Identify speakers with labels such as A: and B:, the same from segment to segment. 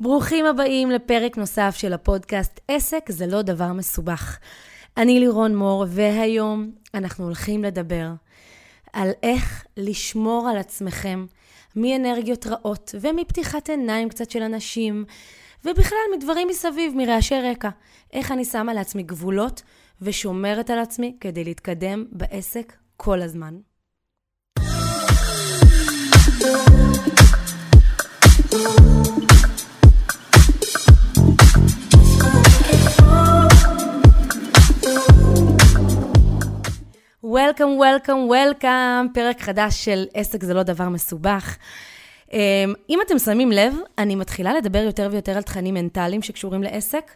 A: ברוכים הבאים לפרק נוסף של הפודקאסט עסק זה לא דבר מסובך. אני לירון מור, והיום אנחנו הולכים לדבר על איך לשמור על עצמכם מאנרגיות רעות ומפתיחת עיניים קצת של אנשים, ובכלל מדברים מסביב, מרעשי רקע. איך אני שמה לעצמי גבולות ושומרת על עצמי כדי להתקדם בעסק כל הזמן. Welcome, welcome, welcome, פרק חדש של עסק זה לא דבר מסובך. אמ, אם אתם שמים לב, אני מתחילה לדבר יותר ויותר על תכנים מנטליים שקשורים לעסק.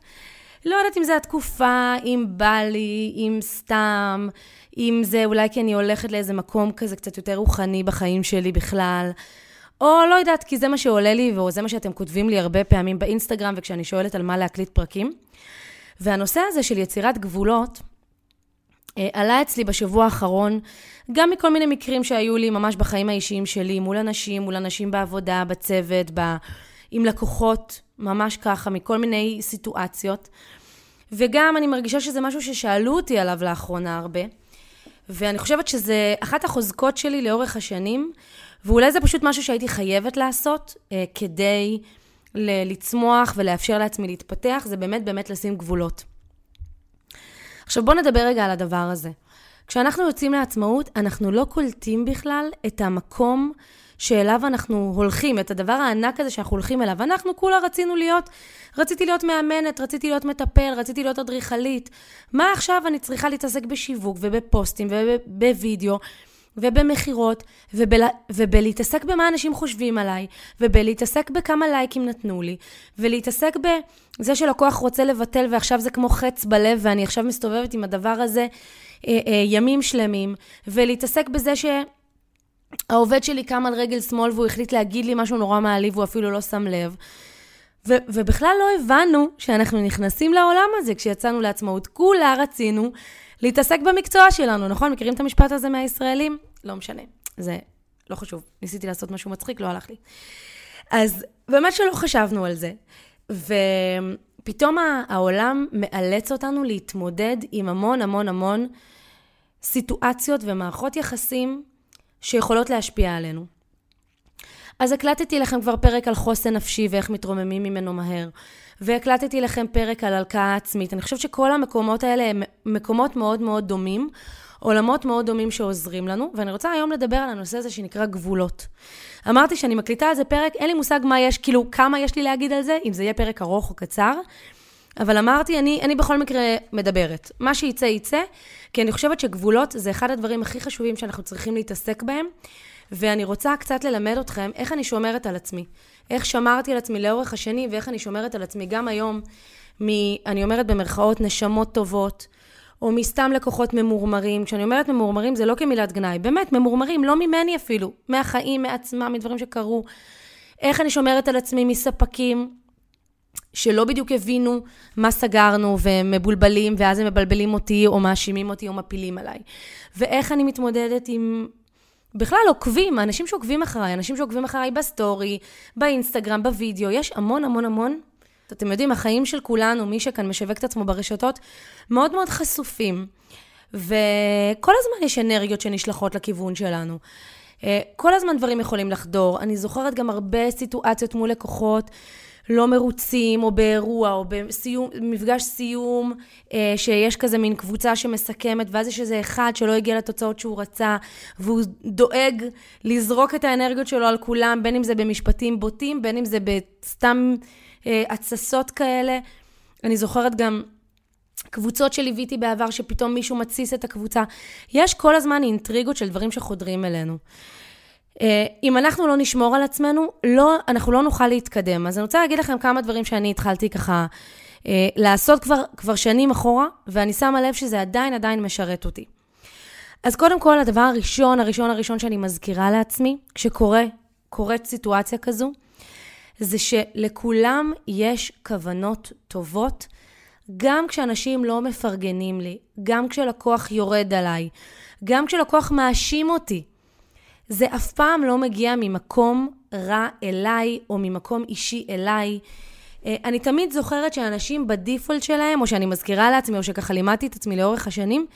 A: לא יודעת אם זה התקופה, אם בא לי, אם סתם, אם זה אולי כי אני הולכת לאיזה מקום כזה קצת יותר רוחני בחיים שלי בכלל. או לא יודעת, כי זה מה שעולה לי, וזה מה שאתם כותבים לי הרבה פעמים באינסטגרם, וכשאני שואלת על מה להקליט פרקים. והנושא הזה של יצירת גבולות, עלה אצלי בשבוע האחרון, גם מכל מיני מקרים שהיו לי ממש בחיים האישיים שלי, מול אנשים, מול אנשים בעבודה, בצוות, ב... עם לקוחות, ממש ככה, מכל מיני סיטואציות. וגם אני מרגישה שזה משהו ששאלו אותי עליו לאחרונה הרבה. ואני חושבת שזה אחת החוזקות שלי לאורך השנים, ואולי זה פשוט משהו שהייתי חייבת לעשות אה, כדי לצמוח ולאפשר לעצמי להתפתח, זה באמת באמת לשים גבולות. עכשיו בואו נדבר רגע על הדבר הזה. כשאנחנו יוצאים לעצמאות, אנחנו לא קולטים בכלל את המקום שאליו אנחנו הולכים, את הדבר הענק הזה שאנחנו הולכים אליו. אנחנו כולה רצינו להיות, רציתי להיות מאמנת, רציתי להיות מטפל, רציתי להיות אדריכלית. מה עכשיו אני צריכה להתעסק בשיווק ובפוסטים ובווידאו ובמכירות ובל... ובלהתעסק במה אנשים חושבים עליי, ובלהתעסק בכמה לייקים נתנו לי, ולהתעסק בזה שלקוח רוצה לבטל ועכשיו זה כמו חץ בלב ואני עכשיו מסתובבת עם הדבר הזה אה, אה, ימים שלמים, ולהתעסק בזה ש... העובד שלי קם על רגל שמאל והוא החליט להגיד לי משהו נורא מעליב, והוא אפילו לא שם לב. ו- ובכלל לא הבנו שאנחנו נכנסים לעולם הזה כשיצאנו לעצמאות. כולה רצינו להתעסק במקצוע שלנו, נכון? מכירים את המשפט הזה מהישראלים? לא משנה, זה לא חשוב. ניסיתי לעשות משהו מצחיק, לא הלך לי. אז באמת שלא חשבנו על זה. ופתאום העולם מאלץ אותנו להתמודד עם המון המון המון סיטואציות ומערכות יחסים שיכולות להשפיע עלינו. אז הקלטתי לכם כבר פרק על חוסן נפשי ואיך מתרוממים ממנו מהר. והקלטתי לכם פרק על הלקאה עצמית. אני חושבת שכל המקומות האלה הם מקומות מאוד מאוד דומים, עולמות מאוד דומים שעוזרים לנו, ואני רוצה היום לדבר על הנושא הזה שנקרא גבולות. אמרתי שאני מקליטה על זה פרק, אין לי מושג מה יש, כאילו, כמה יש לי להגיד על זה, אם זה יהיה פרק ארוך או קצר. אבל אמרתי, אני, אני בכל מקרה מדברת. מה שיצא, יצא, כי אני חושבת שגבולות זה אחד הדברים הכי חשובים שאנחנו צריכים להתעסק בהם, ואני רוצה קצת ללמד אתכם איך אני שומרת על עצמי. איך שמרתי על עצמי לאורך השנים, ואיך אני שומרת על עצמי גם היום, מ... אני אומרת במרכאות, נשמות טובות, או מסתם לקוחות ממורמרים. כשאני אומרת ממורמרים זה לא כמילת גנאי, באמת, ממורמרים, לא ממני אפילו, מהחיים, מעצמם, מדברים שקרו. איך אני שומרת על עצמי מספקים שלא בדיוק הבינו מה סגרנו, והם מבולבלים, ואז הם מבלבלים אותי, או מאשימים אותי, או מפילים עליי. ואיך אני מתמודדת עם... בכלל עוקבים, אנשים שעוקבים אחריי, אנשים שעוקבים אחריי בסטורי, באינסטגרם, בווידאו, יש המון המון המון. אתם יודעים, החיים של כולנו, מי שכאן משווק את עצמו ברשתות, מאוד מאוד חשופים. וכל הזמן יש אנרגיות שנשלחות לכיוון שלנו. אה, כל הזמן דברים יכולים לחדור. אני זוכרת גם הרבה סיטואציות מול לקוחות לא מרוצים, או באירוע, או במפגש סיום, אה, שיש כזה מין קבוצה שמסכמת, ואז יש איזה אחד שלא הגיע לתוצאות שהוא רצה, והוא דואג לזרוק את האנרגיות שלו על כולם, בין אם זה במשפטים בוטים, בין אם זה בסתם התססות כאלה. אני זוכרת גם... קבוצות שליוויתי בעבר, שפתאום מישהו מתסיס את הקבוצה. יש כל הזמן אינטריגות של דברים שחודרים אלינו. אה, אם אנחנו לא נשמור על עצמנו, לא, אנחנו לא נוכל להתקדם. אז אני רוצה להגיד לכם כמה דברים שאני התחלתי ככה אה, לעשות כבר, כבר שנים אחורה, ואני שמה לב שזה עדיין עדיין משרת אותי. אז קודם כל, הדבר הראשון, הראשון, הראשון שאני מזכירה לעצמי, כשקורית סיטואציה כזו, זה שלכולם יש כוונות טובות, גם כשאנשים לא מפרגנים לי, גם כשלקוח יורד עליי, גם כשלקוח מאשים אותי. זה אף פעם לא מגיע ממקום רע אליי, או ממקום אישי אליי. אה, אני תמיד זוכרת שאנשים בדיפולט שלהם, או שאני מזכירה לעצמי, או שככה לימדתי את עצמי לאורך השנים,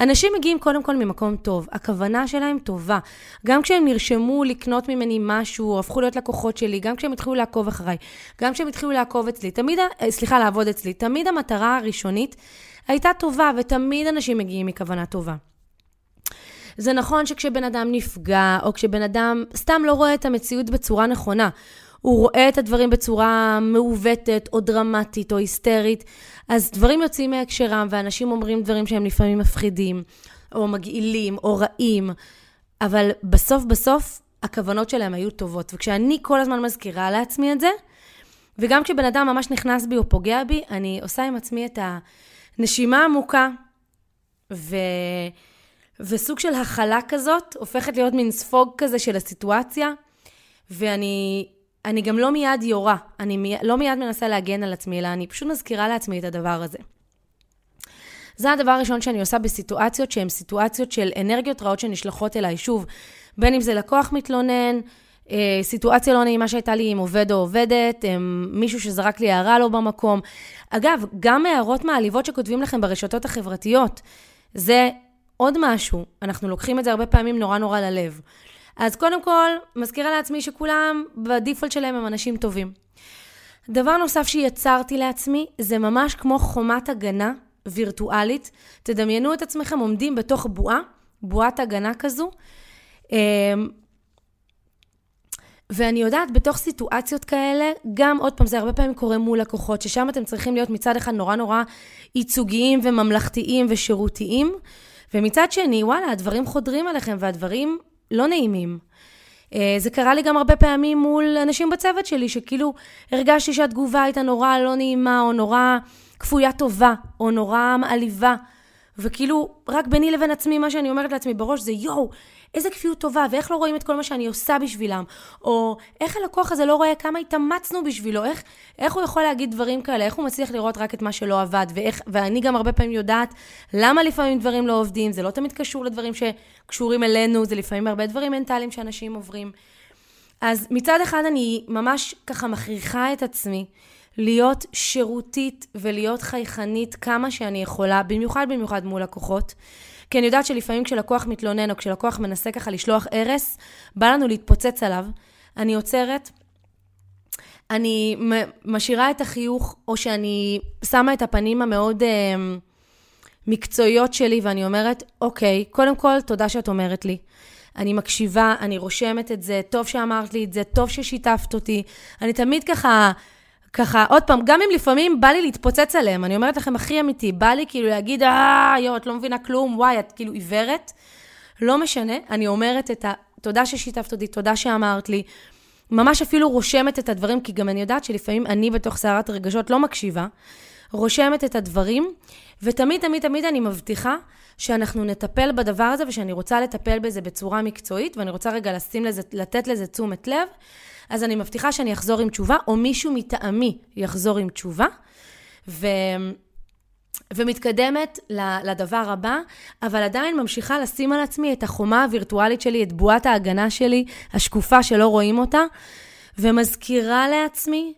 A: אנשים מגיעים קודם כל ממקום טוב. הכוונה שלהם טובה. גם כשהם נרשמו לקנות ממני משהו, או הפכו להיות לקוחות שלי, גם כשהם התחילו לעקוב אחריי, גם כשהם התחילו לעקוב אצלי, תמיד, אה, סליחה, לעבוד אצלי, תמיד המטרה הראשונית הייתה טובה, ותמיד אנשים מגיעים מכוונה טובה. זה נכון שכשבן אדם נפגע, או כשבן אדם סתם לא רואה את המציאות בצורה נכונה, הוא רואה את הדברים בצורה מעוותת, או דרמטית, או היסטרית, אז דברים יוצאים מהקשרם, ואנשים אומרים דברים שהם לפעמים מפחידים, או מגעילים, או רעים, אבל בסוף בסוף, הכוונות שלהם היו טובות. וכשאני כל הזמן מזכירה לעצמי את זה, וגם כשבן אדם ממש נכנס בי או פוגע בי, אני עושה עם עצמי את הנשימה עמוקה, ו... וסוג של הכלה כזאת, הופכת להיות מין ספוג כזה של הסיטואציה, ואני אני גם לא מיד יורה, אני מי, לא מיד מנסה להגן על עצמי, אלא אני פשוט מזכירה לעצמי את הדבר הזה. זה הדבר הראשון שאני עושה בסיטואציות שהן סיטואציות של אנרגיות רעות שנשלחות אליי. שוב, בין אם זה לקוח מתלונן, אה, סיטואציה לא נעימה שהייתה לי עם עובד או עובדת, אה, מישהו שזרק לי הערה לא במקום. אגב, גם הערות מעליבות שכותבים לכם ברשתות החברתיות, זה עוד משהו. אנחנו לוקחים את זה הרבה פעמים נורא נורא ללב. אז קודם כל, מזכירה לעצמי שכולם בדיפולט שלהם הם אנשים טובים. דבר נוסף שיצרתי לעצמי, זה ממש כמו חומת הגנה וירטואלית. תדמיינו את עצמכם עומדים בתוך בועה, בועת הגנה כזו. אמ, ואני יודעת, בתוך סיטואציות כאלה, גם, עוד פעם, זה הרבה פעמים קורה מול לקוחות, ששם אתם צריכים להיות מצד אחד נורא נורא ייצוגיים וממלכתיים ושירותיים, ומצד שני, וואלה, הדברים חודרים עליכם והדברים לא נעימים. אה, זה קרה לי גם הרבה פעמים מול אנשים בצוות שלי, שכאילו הרגשתי שהתגובה הייתה נורא לא נעימה, או נורא כפויה טובה, או נורא מעליבה. וכאילו, רק ביני לבין עצמי, מה שאני אומרת לעצמי בראש זה, יואו, איזה כפיות טובה, ואיך לא רואים את כל מה שאני עושה בשבילם, או איך הלקוח הזה לא רואה כמה התאמצנו בשבילו, איך, איך הוא יכול להגיד דברים כאלה, איך הוא מצליח לראות רק את מה שלא עבד, ואיך, ואני גם הרבה פעמים יודעת למה לפעמים דברים לא עובדים, זה לא תמיד קשור לדברים שקשורים אלינו, זה לפעמים הרבה דברים מנטליים שאנשים עוברים. אז מצד אחד אני ממש ככה מכריחה את עצמי להיות שירותית ולהיות חייכנית כמה שאני יכולה, במיוחד במיוחד מול לקוחות. כי אני יודעת שלפעמים כשלקוח מתלונן או כשלקוח מנסה ככה לשלוח הרס, בא לנו להתפוצץ עליו. אני עוצרת, אני משאירה את החיוך, או שאני שמה את הפנים המאוד אה, מקצועיות שלי, ואני אומרת, אוקיי, קודם כל, תודה שאת אומרת לי. אני מקשיבה, אני רושמת את זה, טוב שאמרת לי את זה, טוב ששיתפת אותי. אני תמיד ככה ככה, עוד פעם, גם אם לפעמים בא לי להתפוצץ עליהם, אני אומרת לכם הכי אמיתי, בא לי כאילו להגיד, אה, יואו, את לא מבינה כלום, וואי, את כאילו עיוורת. לא משנה, אני אומרת את ה... תודה ששיתפת אותי, תודה שאמרת לי. ממש אפילו רושמת את הדברים, כי גם אני יודעת שלפעמים אני בתוך סערת הרגשות לא מקשיבה, רושמת את הדברים, ותמיד, תמיד, תמיד אני מבטיחה שאנחנו נטפל בדבר הזה, ושאני רוצה לטפל בזה בצורה מקצועית, ואני רוצה רגע לשים לזה, לתת לזה תשומת לב. אז אני מבטיחה שאני אחזור עם תשובה, או מישהו מטעמי יחזור עם תשובה. ו... ומתקדמת לדבר הבא, אבל עדיין ממשיכה לשים על עצמי את החומה הווירטואלית שלי, את בועת ההגנה שלי, השקופה שלא רואים אותה, ומזכירה לעצמי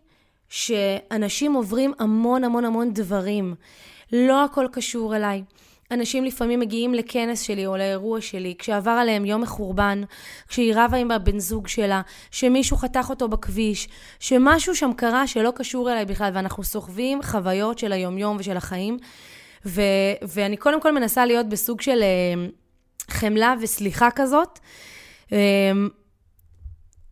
A: שאנשים עוברים המון המון המון דברים. לא הכל קשור אליי. אנשים לפעמים מגיעים לכנס שלי או לאירוע שלי, כשעבר עליהם יום מחורבן, כשהיא רבה עם הבן זוג שלה, שמישהו חתך אותו בכביש, שמשהו שם קרה שלא קשור אליי בכלל, ואנחנו סוחבים חוויות של היומיום ושל החיים. ו- ואני קודם כל מנסה להיות בסוג של uh, חמלה וסליחה כזאת.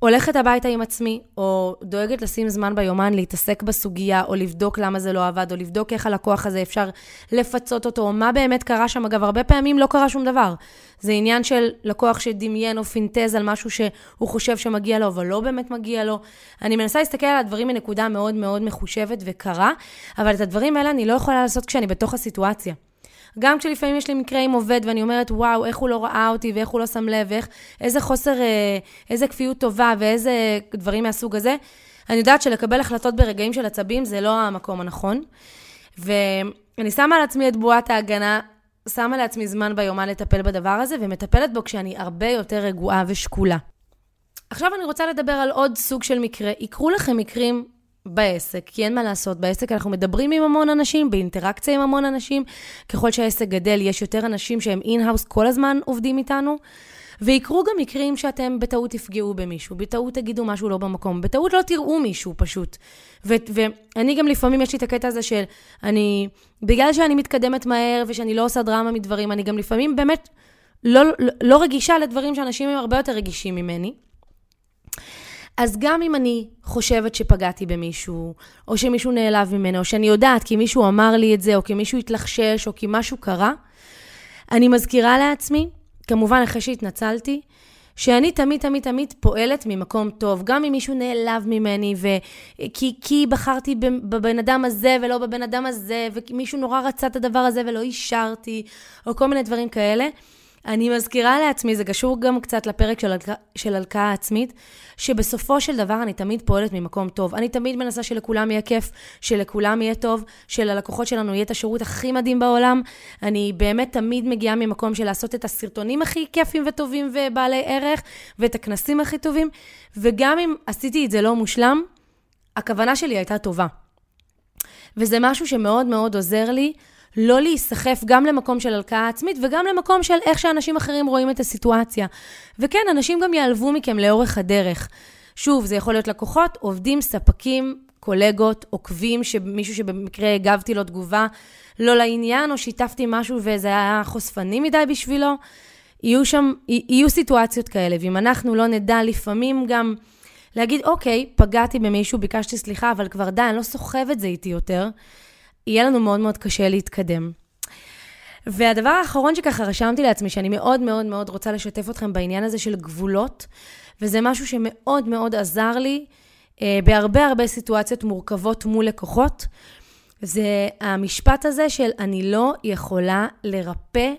A: הולכת הביתה עם עצמי, או דואגת לשים זמן ביומן להתעסק בסוגיה, או לבדוק למה זה לא עבד, או לבדוק איך הלקוח הזה אפשר לפצות אותו, או מה באמת קרה שם. אגב, הרבה פעמים לא קרה שום דבר. זה עניין של לקוח שדמיין או פינטז על משהו שהוא חושב שמגיע לו, אבל לא באמת מגיע לו. אני מנסה להסתכל על הדברים מנקודה מאוד מאוד מחושבת וקרה, אבל את הדברים האלה אני לא יכולה לעשות כשאני בתוך הסיטואציה. גם כשלפעמים יש לי מקרה עם עובד ואני אומרת, וואו, איך הוא לא ראה אותי ואיך הוא לא שם לב, ואיך, איזה חוסר, אה, איזה כפיות טובה ואיזה דברים מהסוג הזה. אני יודעת שלקבל החלטות ברגעים של עצבים זה לא המקום הנכון. ואני שמה על עצמי את בועת ההגנה שמה לעצמי זמן ביומן לטפל בדבר הזה, ומטפלת בו כשאני הרבה יותר רגועה ושקולה. עכשיו אני רוצה לדבר על עוד סוג של מקרה. יקרו לכם מקרים בעסק, כי אין מה לעשות. בעסק אנחנו מדברים עם המון אנשים, באינטראקציה עם המון אנשים. ככל שהעסק גדל, יש יותר אנשים שהם in-house כל הזמן עובדים איתנו. ויקרו גם מקרים שאתם בטעות תפגעו במישהו, בטעות תגידו משהו לא במקום, בטעות לא תראו מישהו פשוט. ו- ואני גם לפעמים, יש לי את הקטע הזה של, אני, בגלל שאני מתקדמת מהר ושאני לא עושה דרמה מדברים, אני גם לפעמים באמת לא, לא, לא רגישה לדברים שאנשים הם הרבה יותר רגישים ממני. אז גם אם אני חושבת שפגעתי במישהו, או שמישהו נעלב ממנו, או שאני יודעת כי מישהו אמר לי את זה, או כי מישהו התלחשש, או כי משהו קרה, אני מזכירה לעצמי, כמובן אחרי שהתנצלתי, שאני תמיד תמיד תמיד פועלת ממקום טוב, גם אם מישהו נעלב ממני, ו... כי, כי בחרתי בבן אדם הזה ולא בבן אדם הזה, ומישהו נורא רצה את הדבר הזה ולא אישרתי, או כל מיני דברים כאלה. אני מזכירה לעצמי, זה קשור גם קצת לפרק של, של הלקאה עצמית, שבסופו של דבר אני תמיד פועלת ממקום טוב. אני תמיד מנסה שלכולם יהיה כיף, שלכולם יהיה טוב, שללקוחות שלנו יהיה את השירות הכי מדהים בעולם. אני באמת תמיד מגיעה ממקום של לעשות את הסרטונים הכי כיפים וטובים ובעלי ערך, ואת הכנסים הכי טובים, וגם אם עשיתי את זה לא מושלם, הכוונה שלי הייתה טובה. וזה משהו שמאוד מאוד עוזר לי לא להיסחף גם למקום של הלקאה עצמית וגם למקום של איך שאנשים אחרים רואים את הסיטואציה. וכן, אנשים גם ייעלבו מכם לאורך הדרך. שוב, זה יכול להיות לקוחות, עובדים, ספקים, קולגות, עוקבים, מישהו שבמקרה הגבתי לו תגובה לא לעניין, או שיתפתי משהו וזה היה חושפני מדי בשבילו. יהיו שם, יהיו סיטואציות כאלה, ואם אנחנו לא נדע לפעמים גם להגיד, אוקיי, פגעתי במישהו, ביקשתי סליחה, אבל כבר די, אני לא סוחב את זה איתי יותר. יהיה לנו מאוד מאוד קשה להתקדם. והדבר האחרון שככה רשמתי לעצמי, שאני מאוד מאוד מאוד רוצה לשתף אתכם בעניין הזה של גבולות, וזה משהו שמאוד מאוד עזר לי אה, בהרבה הרבה סיטואציות מורכבות מול לקוחות, זה המשפט הזה של אני לא יכולה לרפא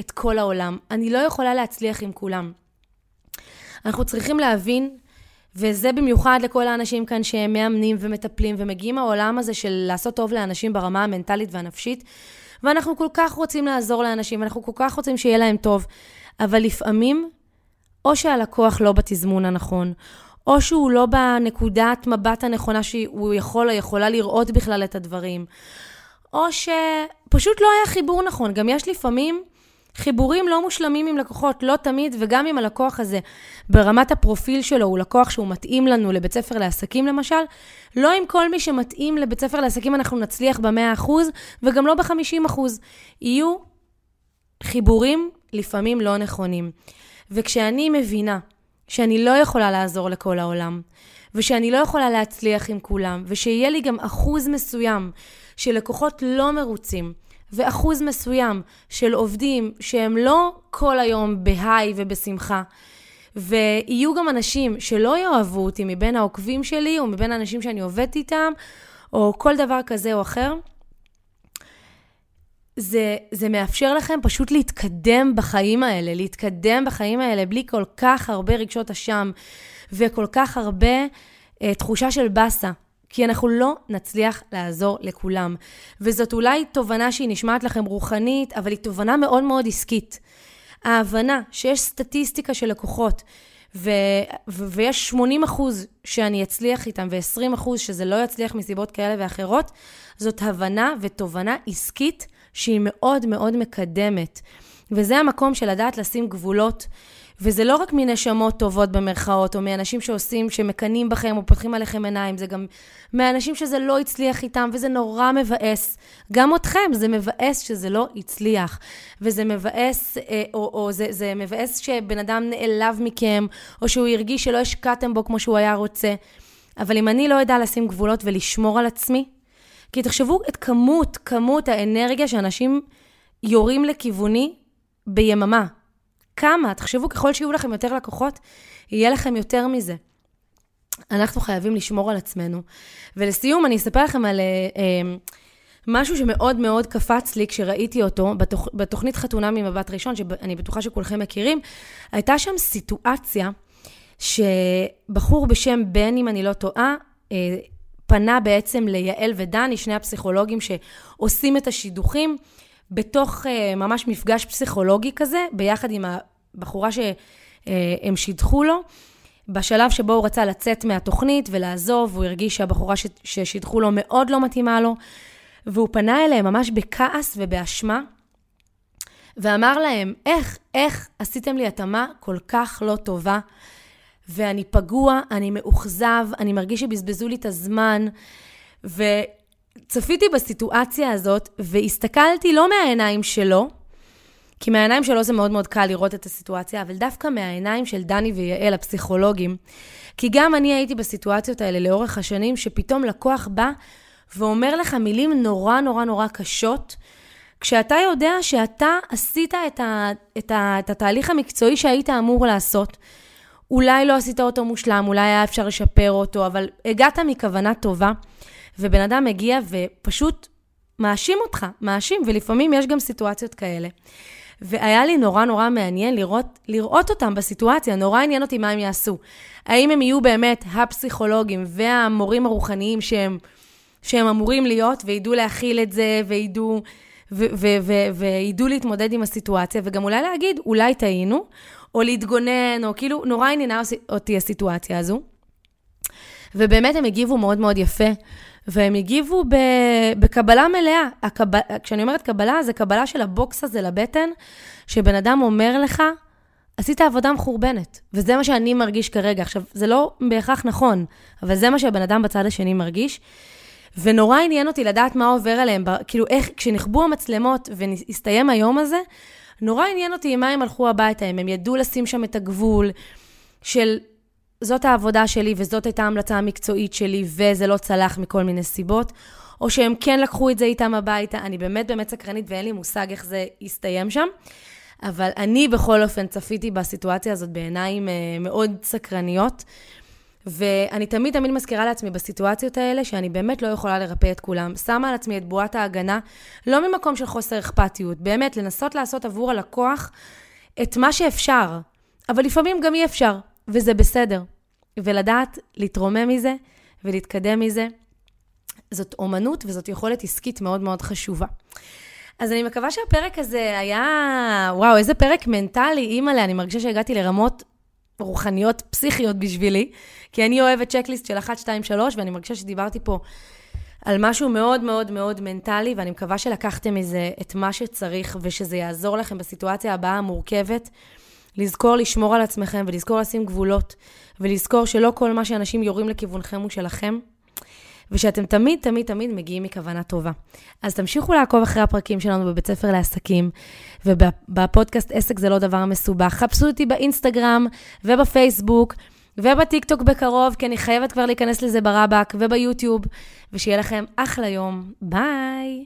A: את כל העולם. אני לא יכולה להצליח עם כולם. אנחנו צריכים להבין וזה במיוחד לכל האנשים כאן שהם מאמנים ומטפלים ומגיעים מהעולם הזה של לעשות טוב לאנשים ברמה המנטלית והנפשית. ואנחנו כל כך רוצים לעזור לאנשים, אנחנו כל כך רוצים שיהיה להם טוב. אבל לפעמים, או שהלקוח לא בתזמון הנכון, או שהוא לא בנקודת מבט הנכונה שהוא יכול או יכולה לראות בכלל את הדברים, או שפשוט לא היה חיבור נכון. גם יש לפעמים חיבורים לא מושלמים עם לקוחות, לא תמיד, וגם אם הלקוח הזה ברמת הפרופיל שלו הוא לקוח שהוא מתאים לנו לבית ספר לעסקים למשל, לא עם כל מי שמתאים לבית ספר לעסקים אנחנו נצליח ב-100%, וגם לא ב-50%. יהיו חיבורים לפעמים לא נכונים. וכשאני מבינה שאני לא יכולה לעזור לכל העולם, ושאני לא יכולה להצליח עם כולם, ושיהיה לי גם אחוז מסוים של לקוחות לא מרוצים, ואחוז מסוים של עובדים שהם לא כל היום בהיי ובשמחה, ויהיו גם אנשים שלא יאהבו אותי מבין העוקבים שלי, או מבין האנשים שאני עובדת איתם, או כל דבר כזה או אחר, זה, זה מאפשר לכם פשוט להתקדם בחיים האלה, להתקדם בחיים האלה בלי כל כך הרבה רגשות אשם וכל כך הרבה אה, תחושה של באסה. כי אנחנו לא נצליח לעזור לכולם. וזאת אולי תובנה שהיא נשמעת לכם רוחנית, אבל היא תובנה מאוד מאוד עסקית. ההבנה שיש סטטיסטיקה של לקוחות, ו- ו- ויש 80 אחוז שאני אצליח איתם ו-20 אחוז שזה לא יצליח מסיבות כאלה ואחרות, זאת הבנה ותובנה עסקית שהיא מאוד מאוד מקדמת. וזה המקום של לדעת לשים גבולות וזה לא רק מנשמות טובות במרכאות, או מאנשים שעושים, שמקנאים בכם או פותחים עליכם עיניים, זה גם מאנשים שזה לא הצליח איתם, וזה נורא מבאס. גם אתכם, זה מבאס שזה לא הצליח. וזה מבאס, אה, או, או זה, זה מבאס שבן אדם נעלב מכם, או שהוא הרגיש שלא השקעתם בו כמו שהוא היה רוצה. אבל אם אני לא אדע לשים גבולות ולשמור על עצמי, כי תחשבו את כמות, כמות האנרגיה שאנשים יורים לכיווני ביממה. כמה? תחשבו, ככל שיהיו לכם יותר לקוחות, יהיה לכם יותר מזה. אנחנו חייבים לשמור על עצמנו. ולסיום, אני אספר לכם על uh, uh, משהו שמאוד מאוד קפץ לי כשראיתי אותו בתוכ... בתוכנית חתונה ממבט ראשון, שאני בטוחה שכולכם מכירים. הייתה שם סיטואציה שבחור בשם בן, אם אני לא טועה, uh, פנה בעצם ליעל ודני, שני הפסיכולוגים שעושים את השידוכים, בתוך uh, ממש מפגש פסיכולוגי כזה, ביחד עם הבחורה שהם שידחו לו. בשלב שבו הוא רצה לצאת מהתוכנית ולעזוב, הוא הרגיש שהבחורה ש- ששידחו לו מאוד לא מתאימה לו, והוא פנה אליהם ממש בכעס ובאשמה, ואמר להם, איך, איך עשיתם לי התאמה כל כך לא טובה, ואני פגוע, אני מאוכזב, אני מרגיש שבזבזו לי את הזמן, וצפיתי בסיטואציה הזאת, והסתכלתי לא מהעיניים שלו, כי מהעיניים שלו זה מאוד מאוד קל לראות את הסיטואציה, אבל דווקא מהעיניים של דני ויעל, הפסיכולוגים. כי גם אני הייתי בסיטואציות האלה לאורך השנים, שפתאום לקוח בא ואומר לך מילים נורא נורא נורא קשות, כשאתה יודע שאתה עשית את, ה, את, ה, את התהליך המקצועי שהיית אמור לעשות. אולי לא עשית אותו מושלם, אולי היה אפשר לשפר אותו, אבל הגעת מכוונה טובה, ובן אדם מגיע ופשוט מאשים אותך, מאשים, ולפעמים יש גם סיטואציות כאלה. והיה לי נורא נורא מעניין לראות, לראות אותם בסיטואציה, נורא עניין אותי מה הם יעשו. האם הם יהיו באמת הפסיכולוגים והמורים הרוחניים שהם, שהם אמורים להיות, וידעו להכיל את זה, וידעו, וידעו להתמודד עם הסיטואציה, וגם אולי להגיד, אולי טעינו, או להתגונן, או כאילו, נורא עניינה אותי הסיטואציה הזו. ובאמת הם הגיבו מאוד מאוד יפה. והם הגיבו ב, בקבלה מלאה. הקב, כשאני אומרת קבלה, זה קבלה של הבוקס הזה לבטן, שבן אדם אומר לך, עשית עבודה מחורבנת. וזה מה שאני מרגיש כרגע. עכשיו, זה לא בהכרח נכון, אבל זה מה שהבן אדם בצד השני מרגיש. ונורא עניין אותי לדעת מה עובר עליהם, כאילו איך, כשנכבו המצלמות והסתיים היום הזה, נורא עניין אותי עם מה הם הלכו הביתה, אם הם ידעו לשים שם את הגבול של זאת העבודה שלי וזאת הייתה ההמלצה המקצועית שלי וזה לא צלח מכל מיני סיבות, או שהם כן לקחו את זה איתם הביתה. אני באמת באמת סקרנית ואין לי מושג איך זה יסתיים שם. אבל אני בכל אופן צפיתי בסיטואציה הזאת בעיניים אה, מאוד סקרניות. ואני תמיד תמיד מזכירה לעצמי בסיטואציות האלה שאני באמת לא יכולה לרפא את כולם. שמה על עצמי את בועת ההגנה, לא ממקום של חוסר אכפתיות, באמת לנסות לעשות עבור הלקוח את מה שאפשר, אבל לפעמים גם אי אפשר. וזה בסדר. ולדעת להתרומם מזה ולהתקדם מזה, זאת אומנות וזאת יכולת עסקית מאוד מאוד חשובה. אז אני מקווה שהפרק הזה היה, וואו, איזה פרק מנטלי, אימא'לה, אני מרגישה שהגעתי לרמות רוחניות פסיכיות בשבילי, כי אני אוהבת צ'קליסט של 1, 2, 3, ואני מרגישה שדיברתי פה על משהו מאוד מאוד מאוד מנטלי, ואני מקווה שלקחתם מזה את מה שצריך, ושזה יעזור לכם בסיטואציה הבאה המורכבת. לזכור לשמור על עצמכם ולזכור לשים גבולות, ולזכור שלא כל מה שאנשים יורים לכיוונכם הוא שלכם, ושאתם תמיד, תמיד, תמיד מגיעים מכוונה טובה. אז תמשיכו לעקוב אחרי הפרקים שלנו בבית ספר לעסקים, ובפודקאסט עסק זה לא דבר מסובך. חפשו אותי באינסטגרם ובפייסבוק. ובטיקטוק בקרוב, כי אני חייבת כבר להיכנס לזה ברבאק וביוטיוב, ושיהיה לכם אחלה יום. ביי!